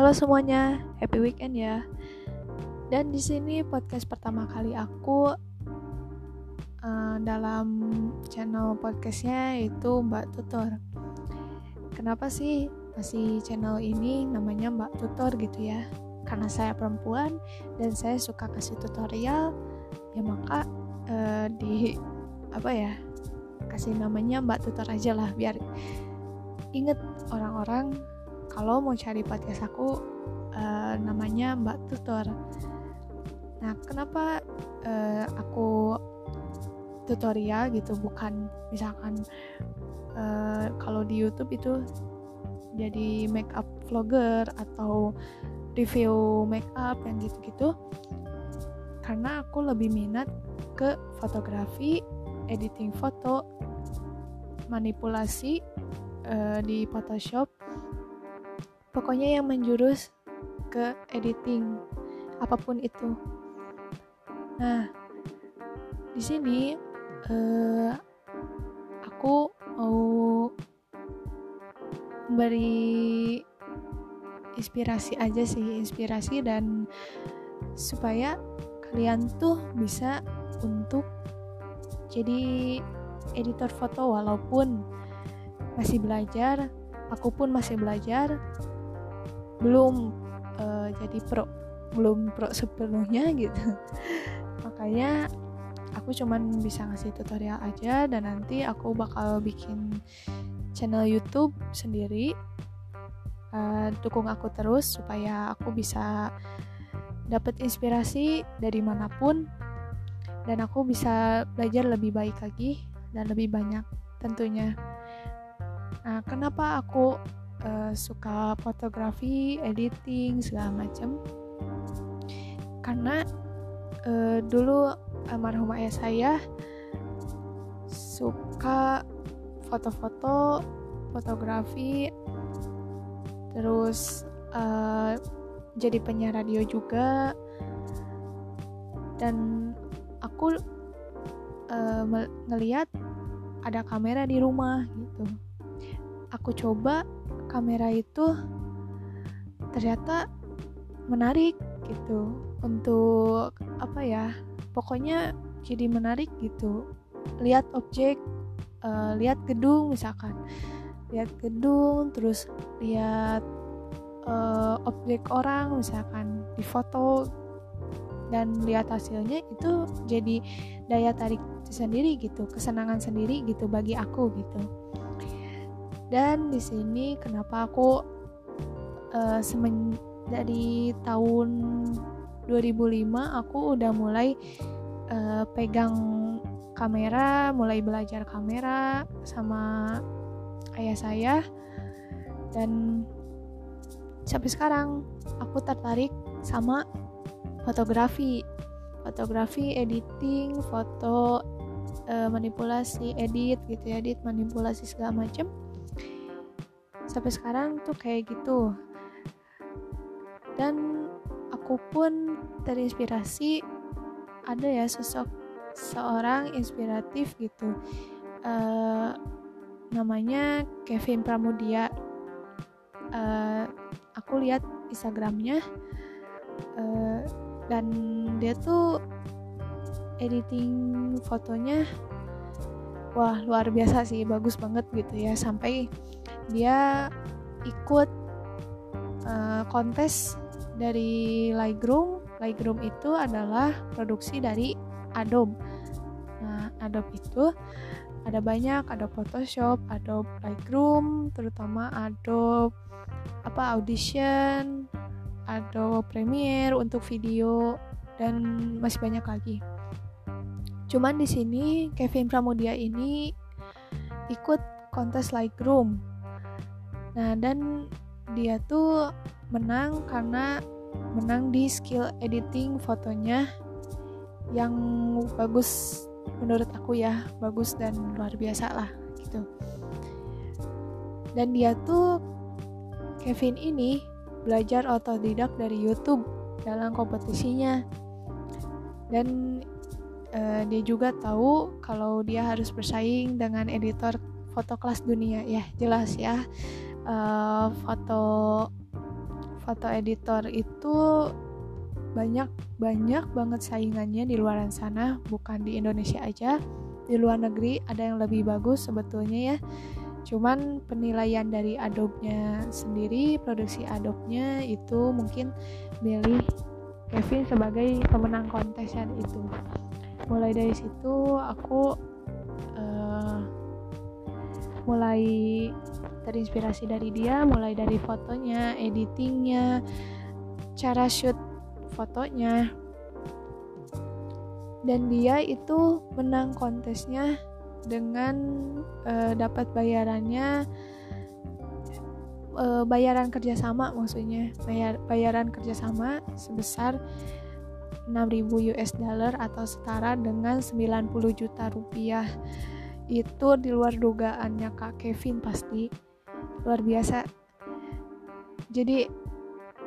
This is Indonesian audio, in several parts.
Halo semuanya, happy weekend ya. Dan di sini podcast pertama kali aku uh, dalam channel podcastnya itu Mbak Tutor. Kenapa sih masih channel ini namanya Mbak Tutor gitu ya? Karena saya perempuan dan saya suka kasih tutorial, ya maka uh, di apa ya kasih namanya Mbak Tutor aja lah biar inget orang-orang kalau mau cari podcast aku uh, namanya Mbak Tutor. Nah, kenapa uh, aku tutorial gitu bukan misalkan uh, kalau di YouTube itu jadi makeup vlogger atau review makeup yang gitu-gitu karena aku lebih minat ke fotografi, editing foto, manipulasi uh, di Photoshop pokoknya yang menjurus ke editing apa pun itu. Nah di sini uh, aku mau beri inspirasi aja sih inspirasi dan supaya kalian tuh bisa untuk jadi editor foto walaupun masih belajar aku pun masih belajar belum uh, jadi pro belum pro sepenuhnya gitu. Makanya aku cuman bisa ngasih tutorial aja dan nanti aku bakal bikin channel YouTube sendiri uh, dukung aku terus supaya aku bisa dapat inspirasi dari mana pun dan aku bisa belajar lebih baik lagi dan lebih banyak tentunya. Nah, kenapa aku uh, suka fotografi, editing segala macam? Karena uh, dulu almarhum ayah saya suka foto-foto, fotografi, terus uh, jadi penyiar radio juga, dan aku uh, ngeliat ada kamera di rumah gitu aku coba kamera itu ternyata menarik gitu. Untuk apa ya pokoknya jadi menarik gitu. Lihat objek uh, lihat gedung misalkan. Lihat gedung terus lihat uh, objek orang misalkan di foto. Dan lihat hasilnya itu jadi daya tarik sendiri gitu kesenangan sendiri gitu bagi aku gitu dan di sini kenapa aku uh, semen dari tahun 2005 aku udah mulai uh, pegang kamera mulai belajar kamera sama ayah saya. Dan sampai sekarang aku tertarik sama fotografi. Fotografi editing foto uh, manipulasi edit gitu ya edit manipulasi segala macam sampai sekarang tuh kayak gitu. Dan aku pun terinspirasi ada ya sosok seorang inspiratif gitu. Uh, namanya Kevin Pramudia. Uh, aku lihat Instagramnya. Uh, dan dia tuh editing fotonya wah luar biasa sih bagus banget gitu ya. Sampai dia ikut uh, kontes dari Lightroom. Lightroom itu adalah produksi dari Adobe. Nah, Adobe itu ada banyak, ada Photoshop, Adobe Lightroom, terutama Adobe apa Audition, Adobe Premiere untuk video dan masih banyak lagi. Cuman di sini Kevin Pramudia ini ikut kontes Lightroom Nah, dan dia tuh menang karena menang di skill editing fotonya yang bagus menurut aku ya, bagus dan luar biasa lah gitu. Dan dia tuh Kevin ini belajar otodidak dari YouTube dalam kompetisinya. Dan uh, dia juga tahu kalau dia harus bersaing dengan editor foto kelas dunia ya, jelas ya uh, foto foto editor itu banyak banyak banget saingannya di luar sana bukan di Indonesia aja. Di luar negeri ada yang lebih bagus sebetulnya ya. Cuman penilaian dari Adobe-nya sendiri produksi Adobe-nya itu mungkin milih Kevin sebagai pemenang kontes itu. Mulai dari situ aku uh, mulai terinspirasi dari dia mulai dari fotonya editingnya cara shoot fotonya. Dan dia itu menang kontesnya dengan uh, dapat bayarannya uh, bayaran kerjasama maksudnya. Bayar bayaran kerjasama sebesar 6000 US dollar atau setara dengan 90 juta rupiah itu di luar dugaannya Kak Kevin pasti. Luar biasa. Jadi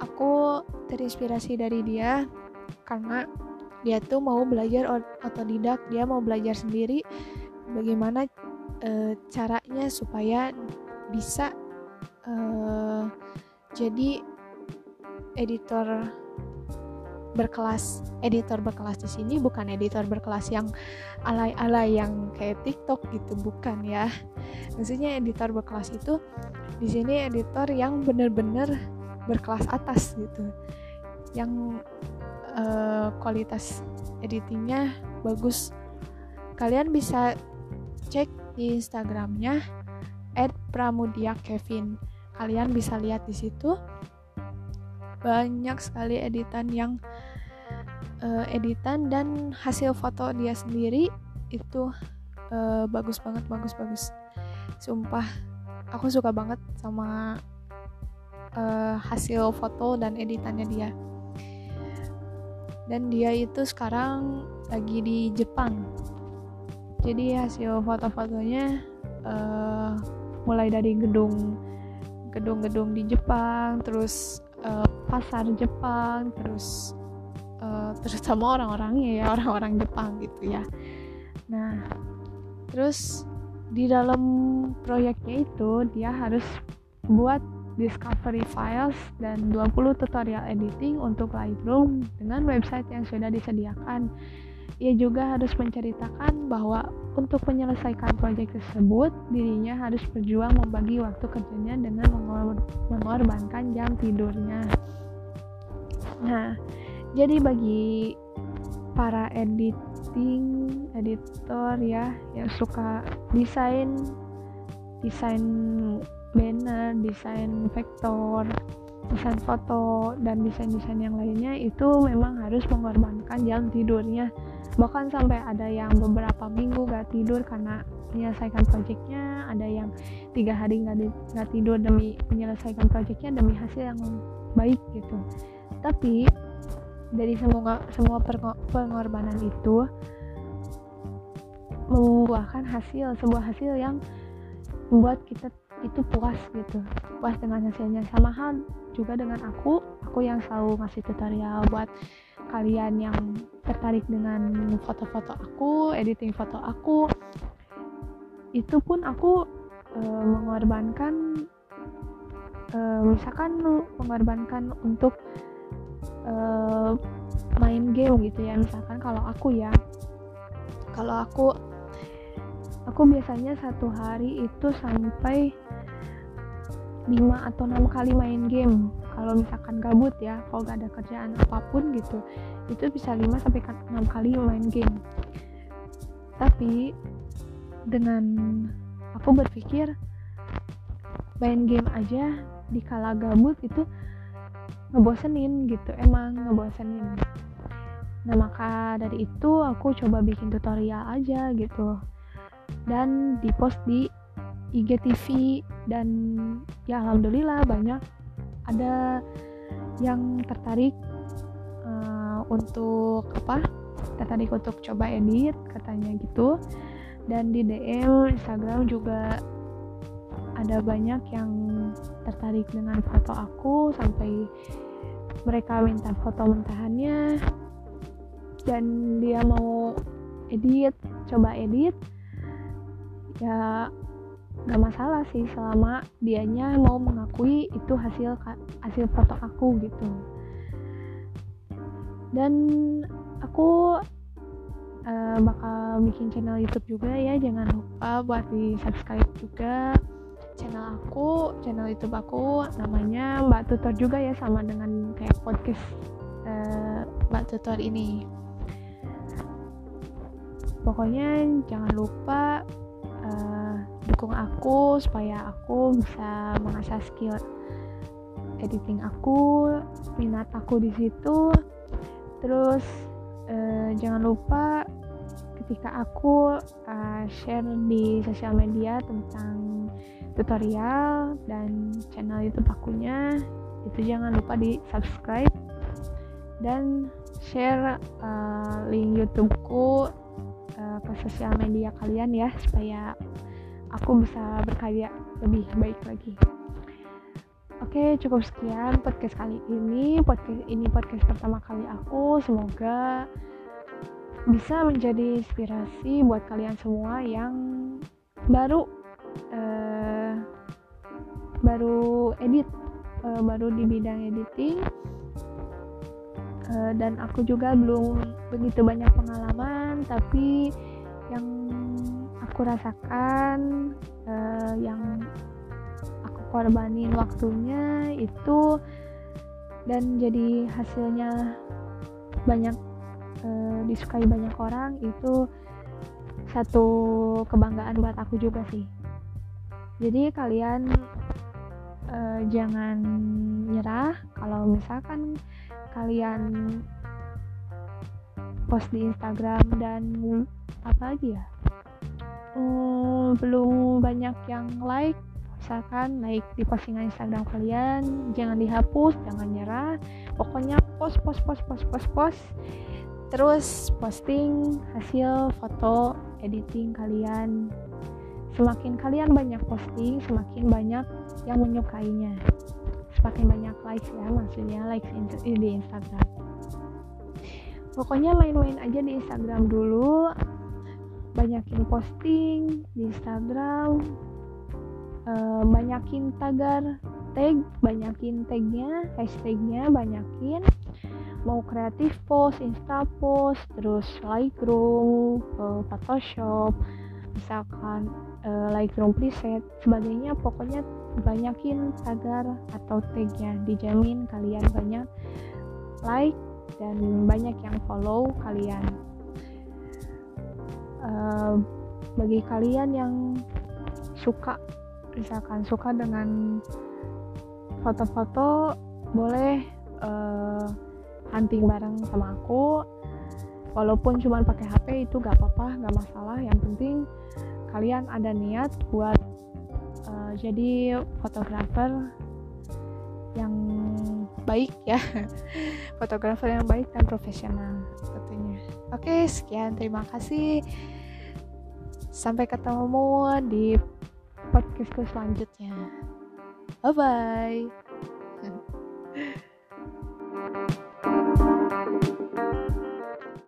aku terinspirasi dari dia karena dia tuh mau belajar otodidak. Dia mau belajar sendiri bagaimana e, caranya supaya bisa e, jadi editor berkelas editor berkelas di sini bukan editor berkelas yang alay-alay yang kayak TikTok gitu bukan ya. Maksudnya editor berkelas itu di sini editor yang bener-bener berkelas atas gitu. Yang uh, kualitas editingnya bagus. Kalian bisa cek di Instagramnya @pramudia_kevin kalian bisa lihat di situ banyak sekali editan yang uh, editan dan hasil foto dia sendiri itu uh, bagus banget bagus bagus. Sumpah aku suka banget sama uh, hasil foto dan editannya dia. Dan dia itu sekarang lagi di Jepang. Jadi hasil foto-fotonya uh, mulai dari gedung gedung-gedung di Jepang terus uh, pasar Jepang terus uh, terutama orang-orangnya ya orang-orang Jepang gitu ya. Nah terus di dalam proyeknya itu dia harus buat discovery files dan 20 tutorial editing untuk Lightroom dengan website yang sudah disediakan ia juga harus menceritakan bahwa untuk menyelesaikan proyek tersebut, dirinya harus berjuang membagi waktu kerjanya dengan mengorbankan jam tidurnya. Nah, jadi bagi para editing, editor ya yang suka desain desain banner, desain vektor, desain foto dan desain-desain yang lainnya itu memang harus mengorbankan jam tidurnya. Bahkan sampai ada yang beberapa minggu gak tidur karena menyelesaikan proyeknya ada yang tiga hari nggak tidur demi menyelesaikan proyeknya demi hasil yang baik gitu. Tapi dari semua semua pengorbanan itu membuahkan hasil sebuah hasil yang membuat kita itu puas gitu. Puas dengan hasilnya. Sama hal juga dengan aku. Aku yang selalu ngasih tutorial buat kalian yang tertarik dengan foto-foto aku editing foto aku. Itu pun aku e, mengorbankan e, misalkan mengorbankan untuk e, main game gitu ya. Misalkan kalau aku ya kalau aku aku biasanya satu hari itu sampai 5 atau 6 kali main game. Kalau misalkan gabut ya kalau gak ada kerjaan apa pun gitu itu bisa 5 sampai 6 kali main game. Tapi dengan aku berpikir main game aja di kala gabut itu ngebosenin gitu emang ngebosenin. Nah maka dari itu aku coba bikin tutorial aja gitu. Dan di post di IGTV dan ya alhamdulillah banyak. Ada yang tertarik uh, untuk apa? Tertarik untuk coba edit katanya gitu. Dan di DM Instagram juga ada banyak yang tertarik dengan foto aku sampai mereka minta foto mentahannya dan dia mau edit coba edit. Ya gak masalah sih selama dianya mau mengakui itu hasil hasil foto aku gitu. Dan aku uh, bakal bikin channel YouTube juga ya jangan lupa buat di subscribe juga channel aku channel YouTube aku namanya Mbak Tutor juga ya sama dengan kayak podcast uh, Mbak Tutor ini. Pokoknya jangan lupa uh, dukung aku supaya aku bisa mengasah skill editing aku minat aku di situ. Terus uh, jangan lupa ketika aku uh, share di sosial media tentang tutorial dan channel YouTube akunya itu jangan lupa di subscribe dan share uh, link YouTubeku uh, ke sosial media kalian ya supaya aku bisa berkarya lebih baik lagi. Oke, cukup sekian podcast kali ini. Podcast ini podcast pertama kali aku. Semoga bisa menjadi inspirasi buat kalian semua yang baru uh, baru edit, uh, baru di bidang editing. Uh, dan aku juga belum begitu banyak pengalaman, tapi yang aku rasakan uh, yang aku korbanin waktunya itu dan jadi hasilnya banyak uh, disukai banyak orang itu satu kebanggaan buat aku juga sih. Jadi kalian uh, jangan nyerah kalau misalkan kalian post di Instagram dan apa lagi ya um, belum banyak yang like misalkan like di postingan Instagram kalian jangan dihapus jangan nyerah. Pokoknya post post post post post post. Terus posting hasil foto editing kalian. Semakin kalian banyak posting semakin banyak yang menyukainya. Semakin banyak likes ya maksudnya likes di Instagram. Pokoknya main-main aja di Instagram dulu banyakin posting di Instagram uh, banyakin tagar tag banyakin tagnya hashtagnya banyakin. Mau kreatif post insta post terus Lightroom uh, Photoshop misalkan uh, Lightroom preset sebagainya. Pokoknya banyakin tagar atau tagnya dijamin kalian banyak like dan banyak yang follow kalian bagi kalian yang suka misalkan suka dengan foto-foto boleh uh, hunting bareng sama aku. Walaupun cuma pakai HP itu gak apa-apa gak masalah. Yang penting kalian ada niat buat uh, jadi fotografer yang baik ya. Fotografer yang baik dan profesional tentunya. Oke sekian. Terima kasih sampai ketemu di podcastku selanjutnya. Bye bye